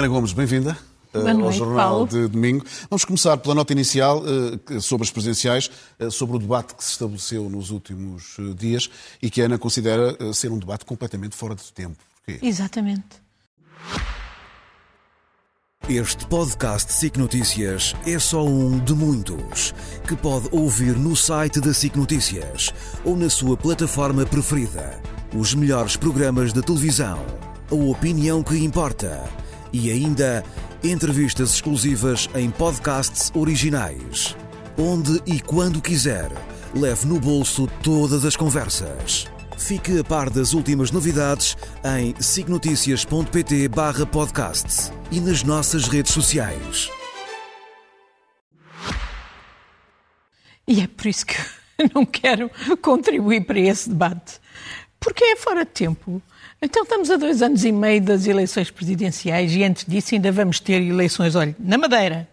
Ana Gomes, bem-vinda. Boa ao Jornal Paulo. de Domingo. Vamos começar pela nota inicial eh, sobre as presenciais, eh, sobre o debate que se estabeleceu nos últimos eh, dias e que a Ana considera eh, ser um debate completamente fora de tempo. Porquê? Exatamente. Este podcast SIC Notícias é só um de muitos que pode ouvir no site da SIC Notícias ou na sua plataforma preferida. Os melhores programas de televisão, a opinião que importa e ainda entrevistas exclusivas em podcasts originais. Onde e quando quiser, leve no bolso todas as conversas. Fique a par das últimas novidades em signoticias.pt barra podcast e nas nossas redes sociais. E é por isso que não quero contribuir para esse debate. Porque é fora de tempo. Então estamos a dois anos e meio das eleições presidenciais e antes disso ainda vamos ter eleições, olha, na Madeira,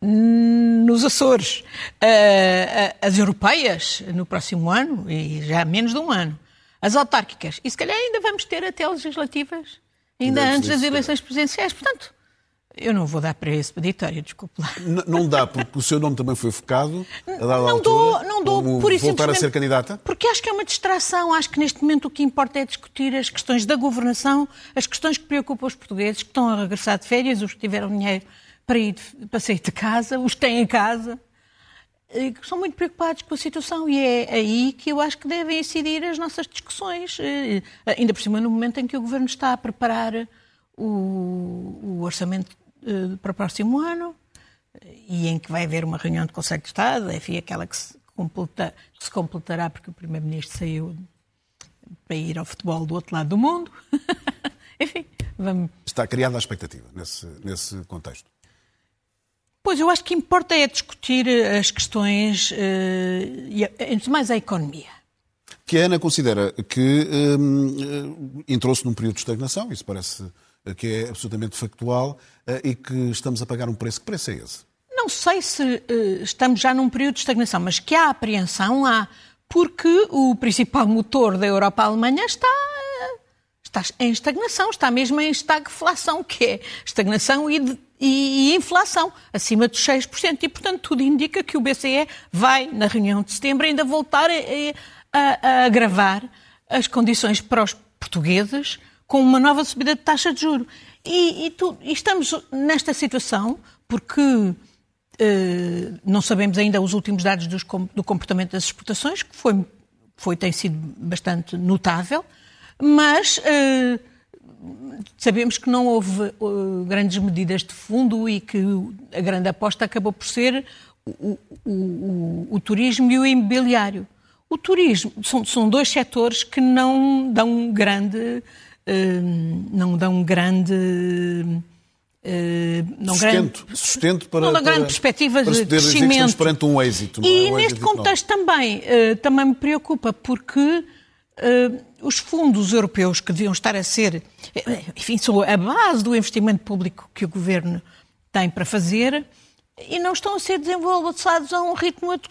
nos Açores, as europeias no próximo ano e já há menos de um ano, as autárquicas e se calhar ainda vamos ter até legislativas, ainda Ainda antes das eleições presidenciais. Portanto, eu não vou dar para esse peditório, desculpe lá. N- Não dá, porque o seu nome também foi focado a dada Não altura, dou, não dou como por isso voltar a ser candidata? Porque acho que é uma distração. Acho que neste momento o que importa é discutir as questões da governação, as questões que preocupam os portugueses, que estão a regressar de férias, os que tiveram dinheiro para, ir, para sair de casa, os que têm em casa, que estão muito preocupados com a situação. E é aí que eu acho que devem incidir as nossas discussões. Eh, Ainda por cima, no momento em que o governo está a preparar o, o orçamento eh, para o próximo ano e em que vai haver uma reunião de Conselho de Estado, enfim, aquela que se, completa, que se completará porque o Primeiro-Ministro saiu para ir ao futebol do outro lado do mundo. enfim, vamos. Está criada a expectativa nesse, nesse contexto. Pois eu acho que importa é discutir eh, as questões, eh, e, antes de mais, a economia. Que a Ana considera que eh, entrou-se num período de estagnação, isso parece que é absolutamente factual, eh, e que estamos a pagar um preço. Que preço é esse? Não sei se eh, estamos já num período de estagnação, mas que há apreensão, há. Porque o principal motor da Europa, Alemanha, está, eh, está em estagnação, está mesmo em estagflação, que é estagnação e, de- e inflação, acima dos 6%. E, portanto, tudo indica que o BCE vai, na reunião de setembro, ainda voltar a, a- a agravar as condições para os portugueses com uma nova subida de taxa de juro. E, e tu- e estamos nesta situação porque eh, não sabemos ainda os últimos dados dos do comportamento das exportações, que foi, foi, tem sido bastante notável, mas eh, sabemos que não houve eh, grandes medidas de fundo e que a grande aposta acabou por ser o, o- o- o turismo e o imobiliário. O turismo são, são dois setores que não dão grande. Eh, não dão grande. eh, não grande- Sustento, sustento para, não dá grande para- perspectiva para de crescimento. estamos perante um êxito. não é? E Um êxito neste económico. contexto também, eh, também me preocupa, porque eh, os fundos europeus que deviam estar a ser, enfim, são a base do investimento público que o governo tem para fazer, e não estão a ser desenvolvidos a um ritmo ade-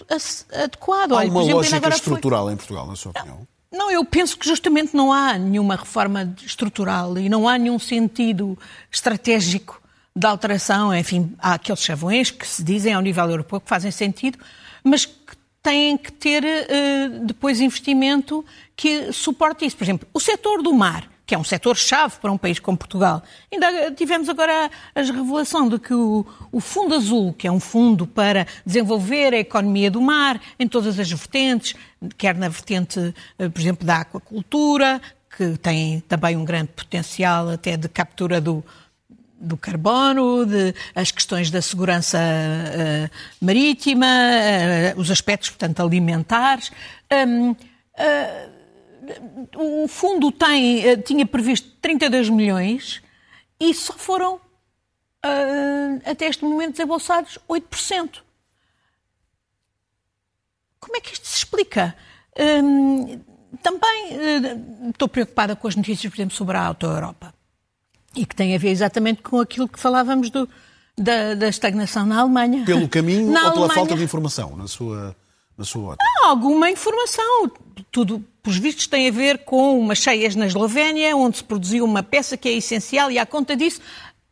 adequado. Há Olha, uma exemplo, ainda lógica agora foi- estrutural em Portugal, na sua opinião? não, eu penso que justamente não há nenhuma reforma estrutural e não há nenhum sentido estratégico de alteração. Enfim, há aqueles chavões que se dizem ao nível europeu que fazem sentido, mas que têm que ter eh, depois investimento que suporte isso. Por exemplo, o setor do mar, que é um setor-chave para um país como Portugal. Ainda tivemos agora a revelação de que o, o Fundo Azul, que é um fundo para desenvolver a economia do mar em todas as vertentes, quer na vertente, eh, por exemplo, da aquacultura, que tem também um grande potencial até de captura do, do carbono, de, as questões da segurança eh, marítima, eh, os aspectos, portanto, alimentares. Hum, eh, o fundo tem, eh, tinha previsto 32 milhões e só foram, eh, até este momento, desembolsados 8%. Como é que isto se explica? Hum, também eh, estou preocupada com as notícias, por exemplo, sobre a Auto-Europa. E que tem a ver exatamente com aquilo que falávamos do, da, da estagnação na Alemanha. Pelo caminho Na ou pela Alemanha- falta de informação, na sua, na sua ótica? alguma informação. Tudo, pelos vistos, tem a ver com umas cheias na Eslovénia, onde se produziu uma peça que é essencial e, à conta disso,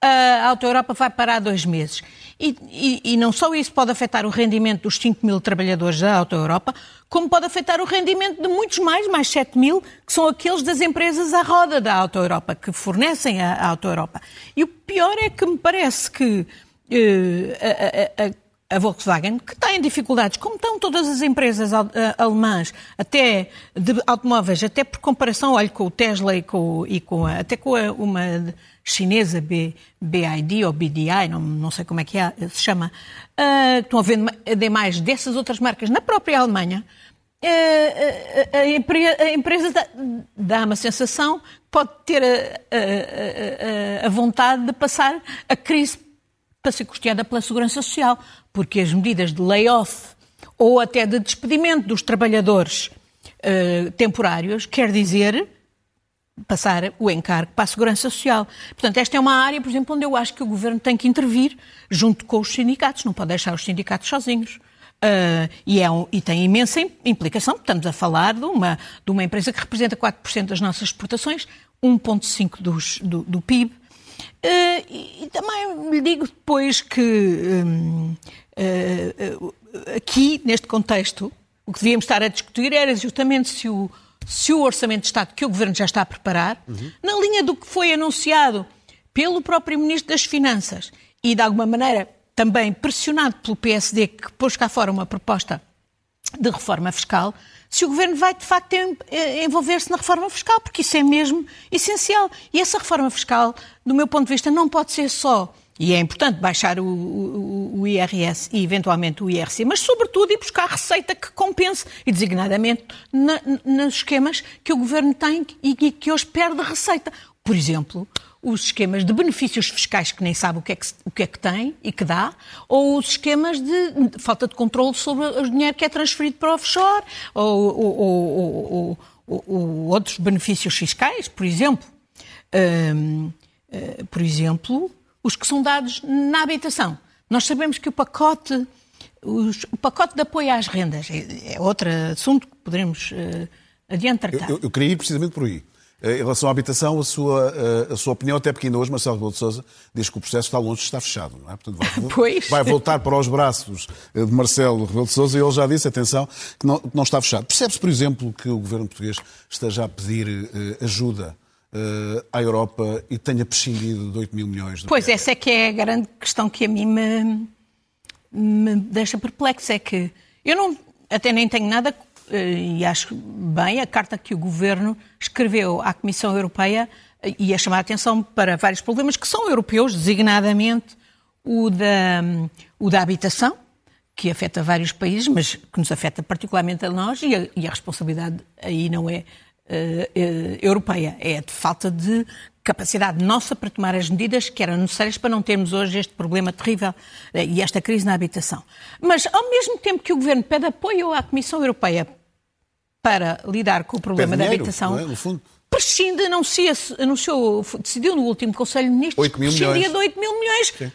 a Auto Europa vai parar dois meses. E, e, e, não só isso pode afetar o rendimento dos 5 mil trabalhadores da Auto Europa, como pode afetar o rendimento de muitos mais, mais 7 mil, que são aqueles das empresas à roda da Auto Europa, que fornecem a, Auto Europa. E o pior é que me parece que uh, a, a, a Volkswagen, que está em dificuldades, como estão todas as empresas alemãs, até de automóveis, até por comparação, olha, com o Tesla e com, e com a, até com a, uma chinesa, B, BID ou BDI, não, não sei como é que é, se chama, uh, estão a vender demais dessas outras marcas na própria Alemanha, uh, a, a, a, empresa dá, dá uma sensação que pode ter a, a vontade de passar a crise para ser custeada pela Segurança Social, porque as medidas de layoff ou até de despedimento dos trabalhadores uh, temporários quer dizer passar o encargo para a Segurança Social. Portanto, esta é uma área, por exemplo, onde eu acho que o Governo tem que intervir junto com os sindicatos, não pode deixar os sindicatos sozinhos. Uh, e, é um, e, tem imensa implicação, estamos a falar de uma, de uma empresa que representa 4% das nossas exportações, 1,5% do, do PIB, Uh, e, e, também lhe digo depois que um, eh, eh, aqui, neste contexto, o que devíamos estar a discutir era justamente se o, se o Orçamento de Estado que o Governo já está a preparar, uhum. na linha do que foi anunciado pelo próprio Ministro das Finanças e, de alguma maneira, também pressionado pelo PSD, que pôs cá fora uma proposta de reforma fiscal, se o Governo vai, de facto, eh, envolver-se na reforma fiscal, porque isso é mesmo essencial. E essa reforma fiscal, do meu ponto de vista, não pode ser só e é importante baixar o, o, o, IRS e eventualmente o IRC, mas sobretudo ir buscar receita que compense, e designadamente na, nos esquemas que o Governo tem e que hoje perde receita. Por exemplo, os esquemas de benefícios fiscais que nem sabe o que, é que, o que é que tem e que dá, ou os esquemas de, de falta de controle sobre o dinheiro que é transferido para o offshore, ou, ou, ou, ou outros benefícios fiscais, por exemplo. Um, uh, eh, por exemplo, os que são dados na habitação. Nós sabemos que o pacote, os, o pacote de apoio às rendas é, é outro assunto que poderemos uh, adiante tratar. Eu, eu, eu queria ir precisamente por aí. Eh, em relação à habitação, a sua, eh, a sua opinião, até porque ainda hoje Marcelo Rebelo de Sousa diz que o processo está longe de estar fechado. Não é? Portanto, vai, vai, voltar para os braços eh, de Marcelo Rebelo de Sousa e ele já disse, atenção, que não, não está fechado. Percebe-se, por exemplo, que o governo português esteja a pedir ajuda à Europa e tenha prescindido de 8 mil milhões de Pois, essa é que é a grande questão que a mim me, me deixa perplexo. É que eu não, até nem tenho nada eh, e acho bem a carta que o Governo escreveu à Comissão Europeia eh, e a chamar a atenção para vários problemas que são europeus, designadamente o da, o da habitação, que afeta vários países, mas que nos afeta particularmente a nós, e a, e a responsabilidade aí não é europeia, é de falta de capacidade nossa para tomar as medidas que eram necessárias para não termos hoje este problema terrível eh, e esta crise na habitação. Mas, ao mesmo tempo que o Governo pede apoio à Comissão Europeia para lidar com o problema da habitação, é? prescinde, anuncia, anunciou, decidiu no último Conselho de Ministros, prescindia de 8 mil milhões Sim.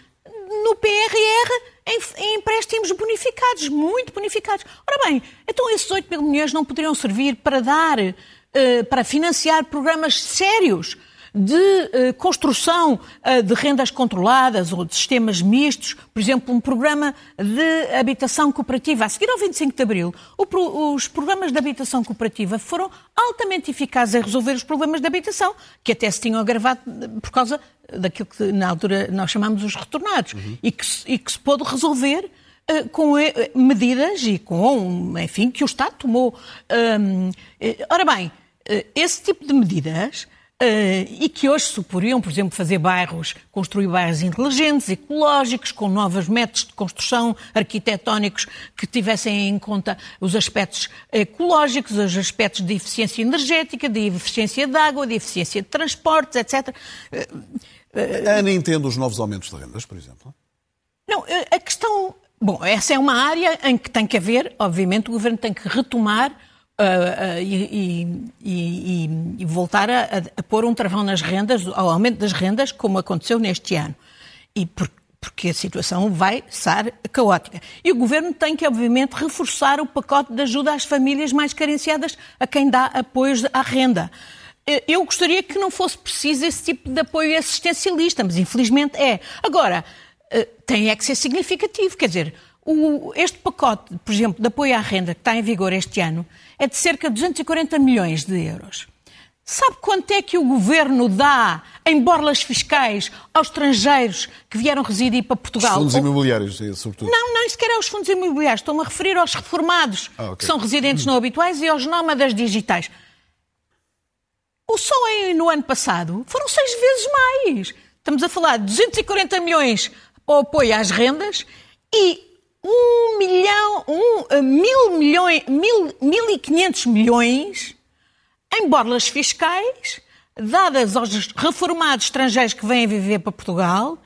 no PRR em, em, empréstimos bonificados, muito bonificados. Ora bem, então esses 8 mil milhões não poderiam servir para dar, para financiar programas sérios de uh, construção uh, de rendas controladas ou de sistemas mistos, por exemplo, um programa de habitação cooperativa. A seguir ao 25 de Abril, os programas de habitação cooperativa foram altamente eficazes em resolver os problemas de habitação, que até se tinham agravado por causa daquilo que na altura nós chamamos os retornados, uhum. e, que, e que se pôde resolver com medidas e com, enfim, que o Estado tomou. Um, ora bem, esse tipo de medidas Uh, e que hoje suporiam, por exemplo, fazer bairros, construir bairros inteligentes, ecológicos, com novos métodos de construção arquitetónicos que tivessem em conta os aspectos ecológicos, os aspectos de eficiência energética, de eficiência de água, de eficiência de transportes, etc. Uh, uh, Ana entende os novos aumentos de rendas, por exemplo? Não, a questão. Bom, essa é uma área em que tem que haver, obviamente, o governo tem que retomar Uh, uh, e, e, e, voltar a, a, pôr um travão nas rendas, ao aumento das rendas, como aconteceu neste ano. E por, porque a situação vai ser caótica. E o Governo tem que, obviamente, reforçar o pacote de ajuda às famílias mais carenciadas, a quem dá apoios à renda. eu gostaria que não fosse preciso esse tipo de apoio assistencialista, mas infelizmente é. Agora, eh, tem é que ser significativo, quer dizer, o, este pacote, por exemplo, de apoio à renda que está em vigor este ano é de cerca de 240 milhões de euros. Sabe quanto é que o governo dá em borlas fiscais aos estrangeiros que vieram residir para Portugal? Os fundos imobiliários, sobretudo. Não, nem sequer aos fundos imobiliários. Estou-me a referir aos reformados, ah, okay. que são residentes não habituais, e aos nómadas digitais. O só no ano passado foram seis vezes mais. Estamos a falar de 240 milhões para o apoio às rendas e um milhão, um, mil milhões, mil, mil e quinhentos milhões em borlas fiscais dadas aos reformados estrangeiros que vêm viver para Portugal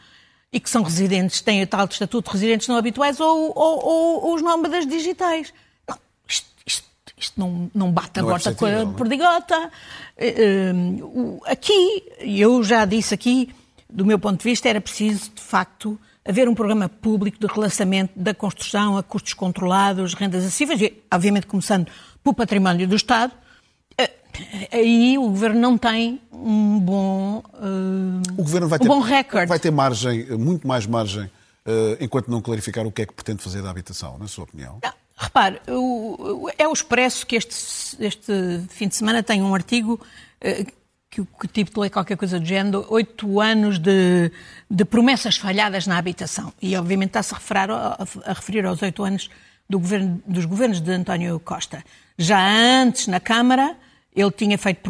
e que são residentes, têm o tal estatuto de residentes não habituais ou, ou, ou, ou os nómadas digitais. Não, isto, isto, isto não, não bate a bota com a é? perdigota. Eh, eh, aqui, eu já disse aqui, do meu ponto de vista, era preciso, de facto, haver um programa público de relançamento da construção a custos controlados, rendas acessíveis, e, obviamente começando pelo património do Estado, eh, aí o governo não tem um bom uh, o governo vai um ter, bom recorde. Vai ter margem, muito mais margem, uh, enquanto não clarificar o que é que pretende fazer da habitação, na sua opinião? Não, repare, o, é o Expresso que este, este fim de semana tem um artigo uh, que que título é qualquer coisa do género, oito anos de, de, promessas falhadas na habitação. E, obviamente, está-se a referir, a, a referir aos oito anos do governo, dos governos de António Costa. Já antes, na Câmara, ele tinha feito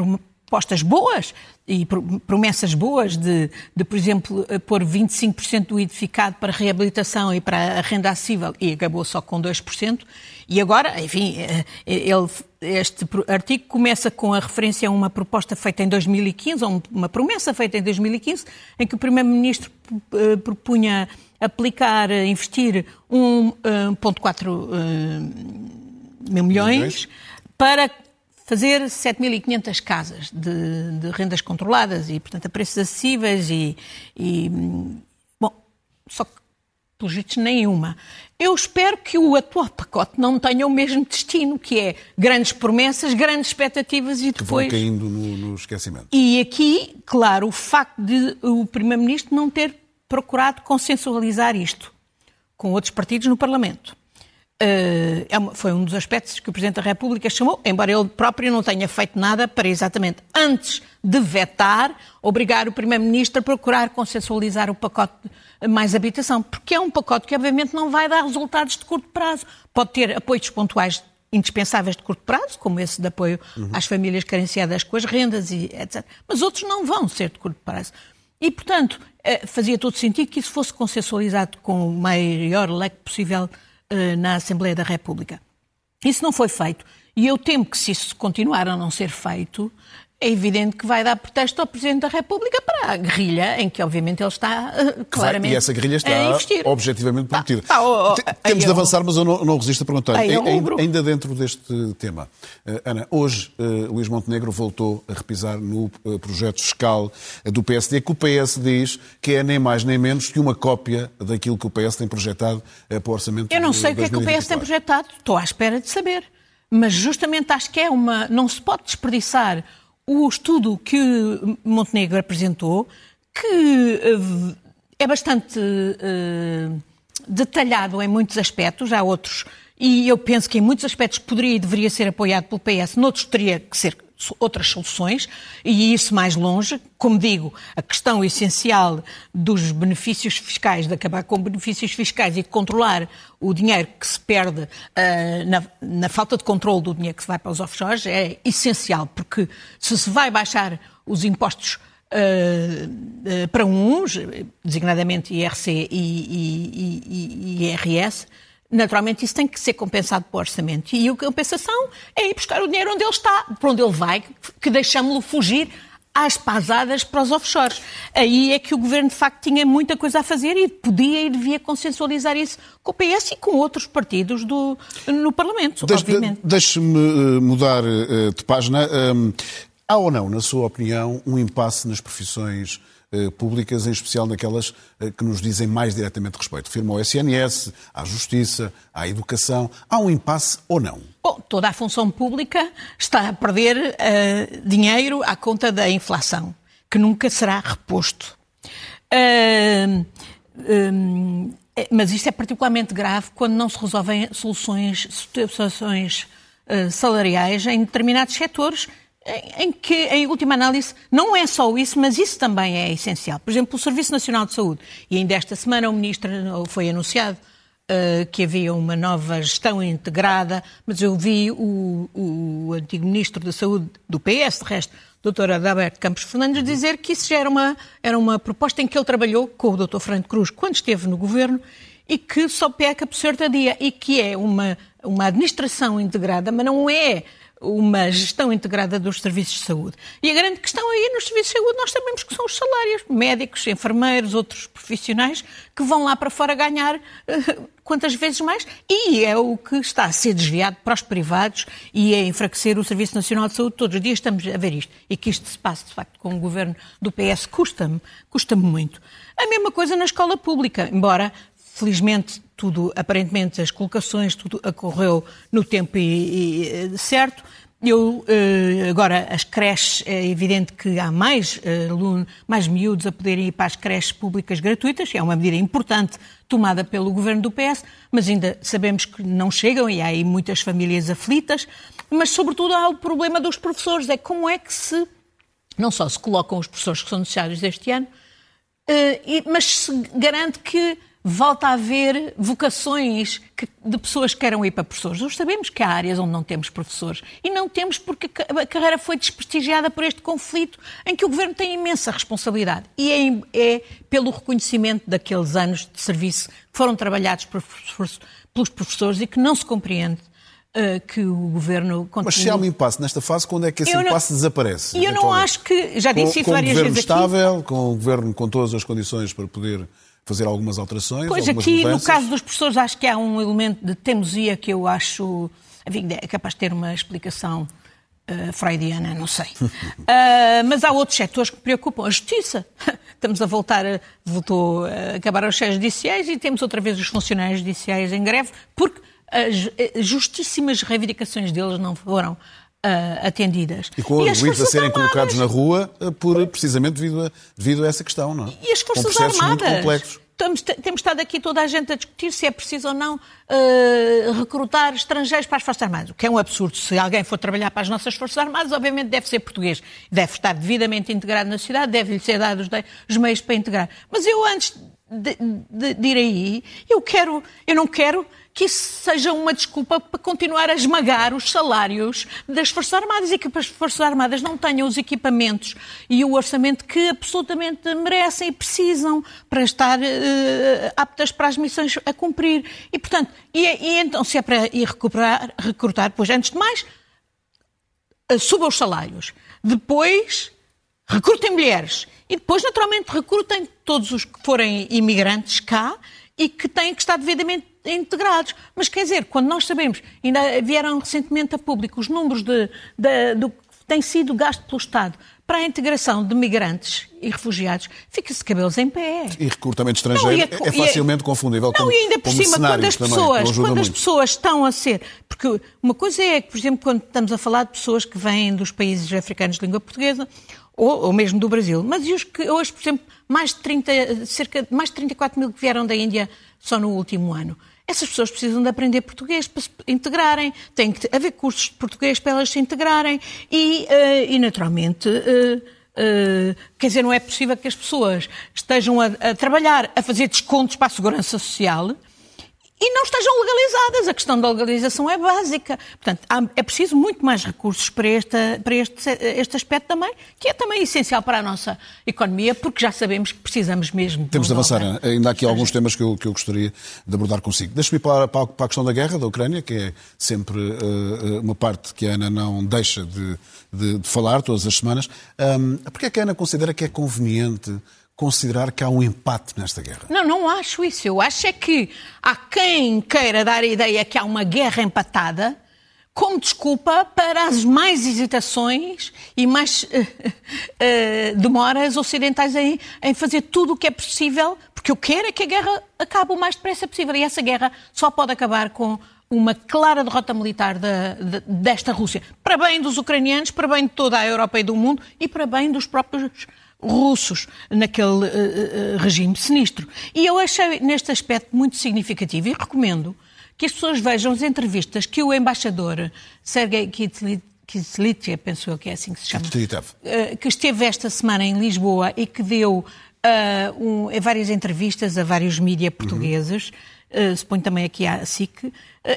propostas boas e promessas boas de, de por exemplo, pôr 25% do edificado para reabilitação e para a renda acessível e acabou só com 2%. E agora, enfim, eh, ele, este artigo começa com a referência a uma proposta feita em 2015, ou uma promessa feita em 2015, em que o Primeiro-Ministro eh, propunha aplicar, investir 1,4 eh, mil milhões para fazer 7.500 casas de, de, rendas controladas e, portanto, a preços acessíveis e, e bom, só que, pelos vistos, nenhuma. Eu espero que o atual pacote não tenha o mesmo destino, que é grandes promessas, grandes expectativas e depois... Que vão caindo no, no esquecimento. E aqui, claro, o facto de o Primeiro-Ministro não ter procurado consensualizar isto com outros partidos no Parlamento foi um dos aspectos que o Presidente da República chamou, embora ele próprio não tenha feito nada para exatamente antes de vetar, obrigar o Primeiro-Ministro a procurar consensualizar o pacote mais habitação, porque é um pacote que obviamente não vai dar resultados de curto prazo. Pode ter apoios pontuais indispensáveis de curto prazo, como esse de apoio uhum. às famílias carenciadas com as rendas e etc. Mas outros não vão ser de curto prazo. E, portanto, uh, fazia todo sentido que isso fosse consensualizado com o maior leque possível eh, na Assembleia da República. Isso não foi feito. E eu temo que, se isso continuar a não ser feito, é evidente que vai dar protesto ao Presidente da República para a guerrilha, em que obviamente ele está uh, claramente. E essa guerrilha está objetivamente prometida. Tá, oh, oh, Temos de avançar, mas eu não, não resisto a perguntar. Ainda, ainda, dentro deste tema, uh, Ana, hoje uh, Luís Montenegro voltou a repisar no projeto fiscal do PSD, que o PS diz que é nem mais nem menos que uma cópia daquilo que o PS tem projetado para o orçamento Eu não sei o que é que o PS tem projetado, estou à espera de saber. Mas justamente acho que é uma. Não se pode desperdiçar o estudo que Montenegro apresentou, que eh, é bastante uh, detalhado em muitos aspectos, há outros, e eu penso que em muitos aspectos poderia e deveria ser apoiado pelo PS, noutros teria que ser outras soluções. E ir-se mais longe. Como digo, a questão essencial dos benefícios fiscais, de acabar com benefícios fiscais e de controlar o dinheiro que se perde uh, na, na, falta de controle do dinheiro que se vai para os offshores é essencial, porque se se vai baixar os impostos Uh, uh, para uns, designadamente IRC e, e, e, e IRS, naturalmente isso tem que ser compensado pelo orçamento. E a compensação é ir buscar o dinheiro onde ele está, para onde ele vai, que deixamos-lo fugir às pasadas para os offshores. Aí é que o governo, de facto, tinha muita coisa a fazer e podia e devia consensualizar isso com o PS e com outros partidos do, no Parlamento, Deixe, obviamente. Deixe-me eh, mudar eh, de página. Há ou não, na sua opinião, um impasse nas profissões públicas, em especial naquelas eh, que nos dizem mais diretamente respeito. Firma ao SNS, à Justiça, à Educação. Há um impasse ou não? Bom, toda a função pública está a perder uh, dinheiro à conta da inflação, que nunca será reposto. Uh, uh, mas isto é particularmente grave quando não se resolvem soluções, situações salariais em determinados setores em que, em última análise, não é só isso, mas isso também é essencial. Por exemplo, o Serviço Nacional de Saúde, e ainda esta semana o Ministro foi anunciado uh, que havia uma nova gestão integrada, mas eu vi o, o antigo Ministro da Saúde do PS, de resto, Dr. Adalberto Campos Fernandes, dizer que isso já era uma, era uma proposta em que ele trabalhou com o Dr. Franco Cruz quando esteve no governo e que só peca por certa dia e que é uma, uma administração integrada, mas não é uma gestão integrada dos serviços de saúde. E a grande questão aí nos serviços de saúde nós sabemos que são os salários. Médicos, enfermeiros, outros profissionais que vão lá para fora ganhar uh, quantas vezes mais. E é o que está a ser desviado para os privados e a enfraquecer o Serviço Nacional de Saúde. Todos os dias estamos a ver isto. E que isto se passe, de facto, com o governo do PS custa-me, custa-me muito. A mesma coisa na escola pública, embora felizmente tudo, aparentemente as colocações, tudo ocorreu no tempo e, e, certo. Eu, eh, agora, as creches, é evidente que há mais eh, alunos, mais miúdos a poderem ir para as creches públicas gratuitas, é uma medida importante tomada pelo governo do PS, mas ainda sabemos que não chegam e há aí muitas famílias aflitas. Mas, sobretudo, há o problema dos professores, é como é que se, não só se colocam os professores que são necessários deste ano, eh, mas se garante que volta a haver vocações que, de pessoas que queiram ir para professores. Nós sabemos que há áreas onde não temos professores. E não temos porque a carreira foi desprestigiada por este conflito em que o Governo tem imensa responsabilidade. E é, é pelo reconhecimento daqueles anos de serviço que foram trabalhados por, pelos professores e que não se compreende Uh, que o governo continue. Mas se há um impasse nesta fase, quando é que esse eu impasse não... desaparece? E eu não acho que. Já disse com, isso várias vezes. Com um governo estável, com um governo com todas as condições para poder fazer algumas alterações. Pois aqui, mudanças. no caso dos professores, acho que há um elemento de teimosia que eu acho enfim, é capaz de ter uma explicação uh, freudiana, não sei. uh, mas há outros setores que preocupam. A justiça. Estamos a voltar, a, voltou a acabar os cheios judiciais e temos outra vez os funcionários judiciais em greve, porque as justíssimas reivindicações deles não foram Uh, atendidas. E com os juízes a serem armadas. colocados na rua uh, por, precisamente devido a, devido a essa questão, não é? E as Forças com Armadas. muito complexos. Temos, temos estado aqui toda a gente a discutir se é preciso ou não uh, recrutar estrangeiros para as Forças Armadas, o que é um absurdo. Se alguém for trabalhar para as nossas Forças Armadas, obviamente deve ser português, deve estar devidamente integrado na cidade, deve-lhe ser dados os meios para integrar. Mas eu, antes de, de, de ir aí, eu quero, eu não quero que isso seja uma desculpa para continuar a esmagar os salários das Forças Armadas e que as Forças Armadas não tenham os equipamentos e o orçamento que absolutamente merecem e precisam para estar uh, aptas para as missões a cumprir. E, portanto, e, e então, se é para ir recuperar, recrutar, pois, antes de mais, uh, suba os salários. Depois, recrutem mulheres. E depois, naturalmente, recrutem todos os que forem imigrantes cá e que têm que estar devidamente integrados. Mas quer dizer, quando nós sabemos, ainda vieram recentemente a público os números de, de, do que tem sido gasto pelo Estado para a integração de migrantes e refugiados, fica-se cabelos em pé. E recrutamento estrangeiro não, a, é facilmente confundível não, com e ainda por cima, quando as pessoas, também, quando as pessoas estão a ser. Porque uma coisa é que, por exemplo, quando estamos a falar de pessoas que vêm dos países africanos de língua portuguesa, ou, ou mesmo do Brasil, mas e os que hoje, por exemplo, mais de 30, cerca de mais de 34 mil que vieram da Índia só no último ano. Essas pessoas precisam de aprender português para se integrarem, tem que haver cursos de português para elas se integrarem e, uh, e naturalmente, uh, uh, quer dizer, não é possível que as pessoas estejam a, a trabalhar, a fazer descontos para a segurança social e não estejam legalizadas. A questão da legalização é básica. Portanto, há, é preciso muito mais recursos para, esta, para este, este aspecto também, que é também essencial para a nossa economia, porque já sabemos que precisamos mesmo. Temos de avançar. Ainda há aqui alguns temas que eu, que eu gostaria de abordar consigo. Deixa-me ir para, para, a questão da guerra da Ucrânia, que é sempre uh, uma parte que a Ana não deixa de, de, de falar todas as semanas. Um, porque é que a Ana considera que é conveniente considerar que há um empate nesta guerra. Não, não acho isso. Eu acho é que há quem queira dar a ideia que há uma guerra empatada, como desculpa para as mais hesitações e mais uh, uh, demoras ocidentais em, em, fazer tudo o que é possível, porque eu quero é que a guerra acabe o mais depressa possível. E essa guerra só pode acabar com uma clara derrota militar de, de, desta Rússia, para bem dos ucranianos, para bem de toda a Europa e do mundo e para bem dos próprios russos naquele uh, uh, regime sinistro. E eu achei neste aspecto muito significativo e recomendo que as pessoas vejam as entrevistas que o embaixador Sergei Kizlytsev, penso eu que é assim que se chama, uh, que esteve esta semana em Lisboa e que deu um, várias entrevistas a vários mídias portugueses, uhum. suponho também aqui à SIC, eh,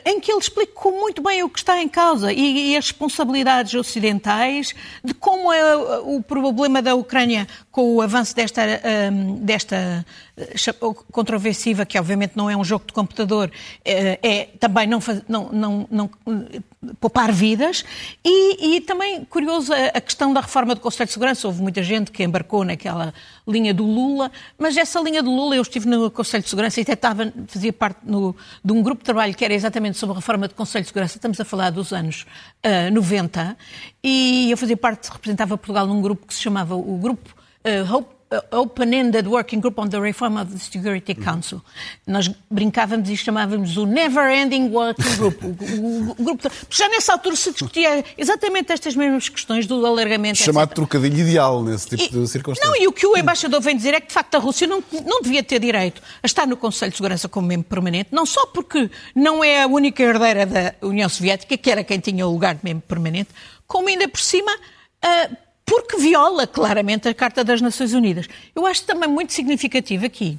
em que ele explicou muito bem o que está em causa e, e as responsabilidades ocidentais, de como é o problema da Ucrânia com o avanço desta, um, desta eh, controversiva, que obviamente não é um jogo de computador, é, é também não, não, não, não poupar vidas. E, e, também curioso a questão da reforma do Conselho de Segurança. Houve muita gente que embarcou naquela linha do Lula, mas essa linha do Lula, eu estive no Conselho de Segurança e até estava, fazia parte no, de um grupo de trabalho que era exatamente exatamente sobre a reforma do Conselho de Segurança, estamos a falar dos anos uh, ah, 90, e eu fazia parte, representava Portugal num grupo que se chamava o Grupo uh, Hope Open-Ended Working Group on the Reform of the Security Council. Nós brincávamos e chamávamos o Never Ending Working Group. O, o, o grupo já nessa altura se discutia exatamente estas mesmas questões do alargamento. Chamado etc. trocadilho ideal nesse tipo e, de circunstâncias. Não, e o que o embaixador vem dizer é que, de facto, a Rússia não, não devia ter direito a estar no Conselho de Segurança como membro permanente, não só porque não é a única herdeira da União Soviética, que era quem tinha o lugar de membro permanente, como ainda por cima. Uh, porque viola claramente a Carta das Nações Unidas. Eu acho também muito significativo aqui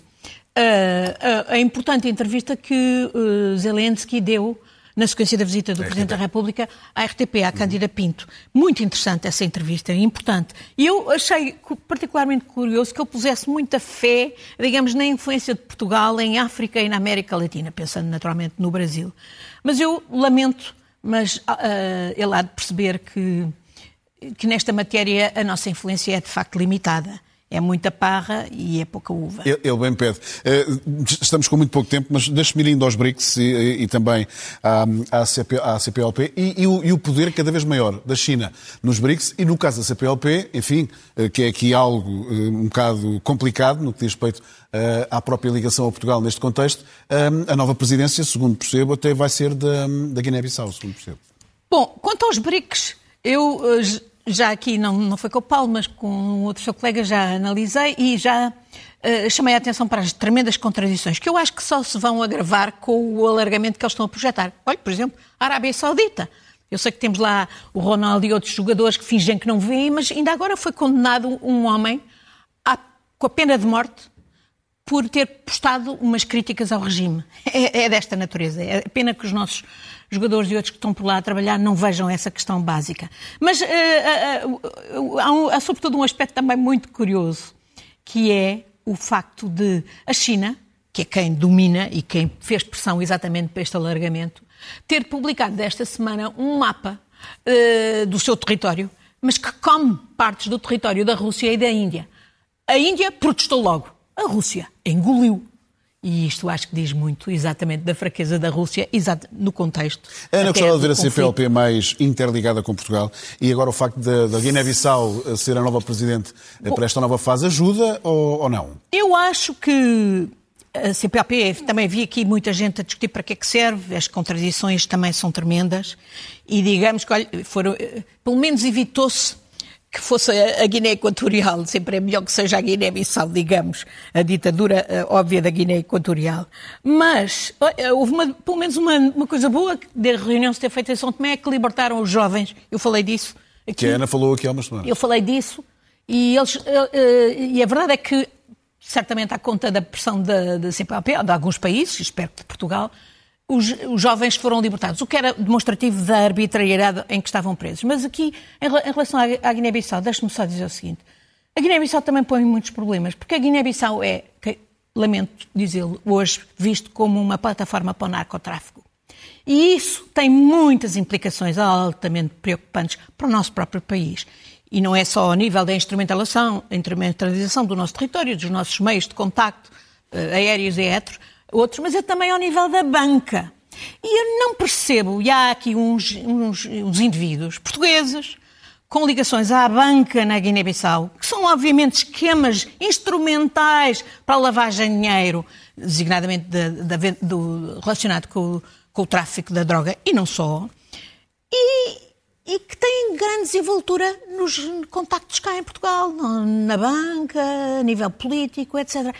uh, a, a, importante entrevista que uh, Zelensky deu na sequência da visita do Presidente da República à RTP, à Cândida Pinto. Muito interessante essa entrevista, importante. E eu achei particularmente curioso que ele pusesse muita fé, digamos, na influência de Portugal em África e na América Latina, pensando naturalmente no Brasil. Mas eu lamento, mas uh, ele há de perceber que que nesta matéria a nossa influência é de facto limitada. É muita parra e é pouca uva. Ele bem pede. Eh, estamos com muito pouco tempo, mas deixe-me ir indo aos BRICS e, e também à, à, CP, à CPLP e, e, o, e, o, poder cada vez maior da China nos BRICS e no caso da CPLP, enfim, eh, que é aqui algo eh, um bocado complicado no que diz respeito à própria ligação a Portugal neste contexto, a nova presidência, segundo percebo, até vai ser da, da Guiné-Bissau, segundo percebo. Bom, quanto aos BRICS, eu já aqui, não, não foi com o Paulo, mas com outro seu colega, já analisei e já uh, chamei a atenção para as tremendas contradições, que eu acho que só se vão agravar com o alargamento que eles estão a projetar. Olha, por exemplo, a Arábia Saudita. Eu sei que temos lá o Ronaldo e outros jogadores que fingem que não veem, mas ainda agora foi condenado um homem a, com a pena de morte por ter postado umas críticas ao regime. É, é, desta natureza. É pena que os nossos jogadores e outros que estão por lá a trabalhar não vejam essa questão básica. Mas uh, uh, uh, há, sobretudo, um aspecto também muito curioso, que é o facto de a China, que é quem domina e quem fez pressão exatamente para este alargamento, ter publicado desta semana um mapa do seu território, mas que come partes do território da Rússia e da Índia. A Índia protestou logo. A Rússia engoliu. E isto acho que diz muito exatamente da fraqueza da Rússia, no contexto. Ana, gostava de ver a CPLP mais interligada com Portugal e agora o facto da Guiné-Bissau ser a nova presidente Bom, para esta nova fase ajuda ou, ou, não? Eu acho que a CPLP, também vi aqui muita gente a discutir para que é que serve, as contradições também são tremendas e digamos que, olha, foram, eh, pelo menos evitou-se que fosse a Guiné Equatorial, sempre é melhor que seja a Guiné-Bissau, digamos, a ditadura uh, óbvia da Guiné Equatorial. Mas uh, houve uma, pelo menos uma, uma coisa boa da reunião se ter feito em São Tomé, é que libertaram os jovens. Eu falei disso. Aqui. Que a Ana falou aqui há umas semanas. Eu falei disso e, eles, uh, e a verdade é que, certamente à conta da pressão da, da CPAP, de alguns países, espero que de Portugal, os, os, jovens foram libertados, o que era demonstrativo da arbitrariedade em que estavam presos. Mas aqui, em, em relação à, à Guiné-Bissau, deixe-me só dizer o seguinte: a Guiné-Bissau também põe muitos problemas, porque a Guiné-Bissau é, que, lamento dizê-lo, hoje visto como uma plataforma para o narcotráfico. E isso tem muitas implicações altamente preocupantes para o nosso próprio país. E não é só ao nível da instrumentalização, instrumentalização do nosso território, dos nossos meios de contacto uh, aéreos e etros, outros, mas é também ao nível da banca. E eu não percebo, e há aqui uns, uns, uns indivíduos portugueses com ligações à banca na Guiné-Bissau, que são obviamente esquemas instrumentais para a lavagem de dinheiro, designadamente de, de, do, relacionado com, com, o tráfico da droga, e não só, e, e que têm grande desenvoltura nos contactos cá em Portugal, na banca, a nível político, etc.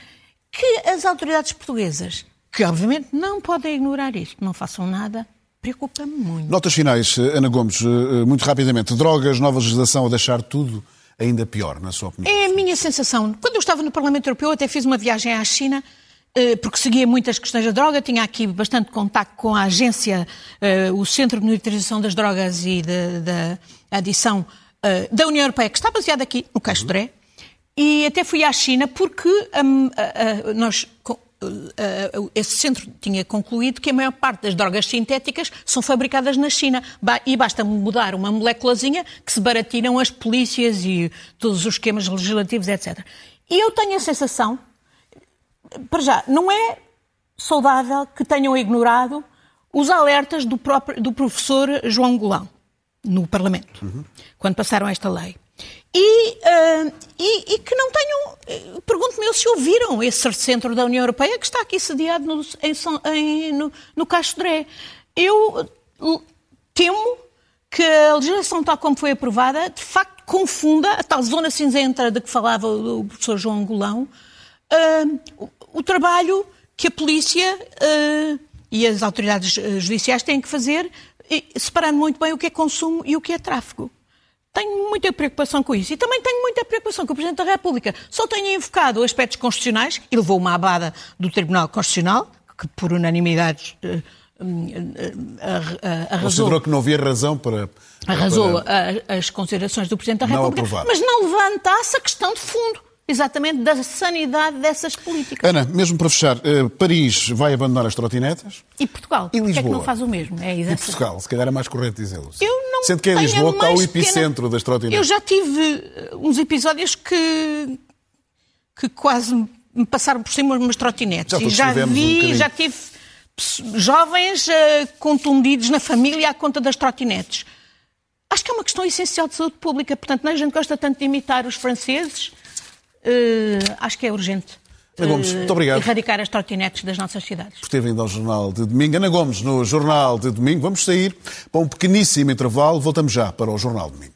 Que as autoridades portuguesas, que obviamente não podem ignorar isto, não façam nada preocupa-me muito. Notas finais, eh, Ana Gomes, eh, eh, muito rapidamente. Drogas, nova legislação a deixar tudo ainda pior, na sua opinião? É a minha sensação. Quando eu estava no Parlamento Europeu, até fiz uma viagem à China, porque seguia muitas questões da droga, tinha aqui bastante contato com a agência, o Centro de Monitorização das Drogas e da Adição da União Europeia, que está baseado aqui, no Caixo uhum. E até fui à China porque um, uh, uh, nós uh, esse centro tinha concluído que a maior parte das drogas sintéticas são fabricadas na China e basta mudar uma moléculazinha que se baratiram as polícias e todos os esquemas legislativos, etc. E eu tenho a sensação, para já, não é saudável que tenham ignorado os alertas do, próprio, do professor João Golão no Parlamento, uhum. quando passaram esta lei. E, uh, e, e, que não tenham. Eh, pergunto-me se ouviram esse centro da União Europeia que está aqui sediado no, em, em, no, no Castro Dré. Eu temo que a legislação, tal como foi aprovada, de facto confunda a tal zona cinzenta de que falava o professor João Golão, uh, o, o, trabalho que a polícia uh, e as autoridades judiciais têm que fazer, separando muito bem o que é consumo e o que é tráfico. Tenho muita preocupação com isso. E também tenho muita preocupação que o Presidente da República só tenha invocado aspectos constitucionais e levou uma abada do Tribunal Constitucional, que por unanimidade uh, arrasou. Considerou que não havia razão para. Arrasou para as considerações do Presidente da República, não mas não levantasse a questão de fundo exatamente da sanidade dessas políticas. Ana, mesmo para fechar, uh, Paris vai abandonar as trotinetas? E Portugal? E Lisboa? que é que não faz o mesmo? É e Portugal? Se calhar é mais correto dizê-lo. Eu não Sendo que é Lisboa que está o epicentro pequena... das trotinetas. Eu já tive eh, uns episódios que, que quase me passaram por cima umas trotinetes. Já, e já vi, um já tive jovens uh, contundidos na família à conta das trotinetes. Acho que é uma questão essencial de saúde pública. Portanto, a gente gosta tanto de imitar os franceses acho que é urgente. Ana Gomes, muito obrigado. Erradicar as trotinetes das nossas cidades. Por ter vindo ao Jornal de Domingo. Ana Gomes, no Jornal de Domingo. Vamos sair para um pequeníssimo intervalo. Voltamos já para o Jornal de Domingo.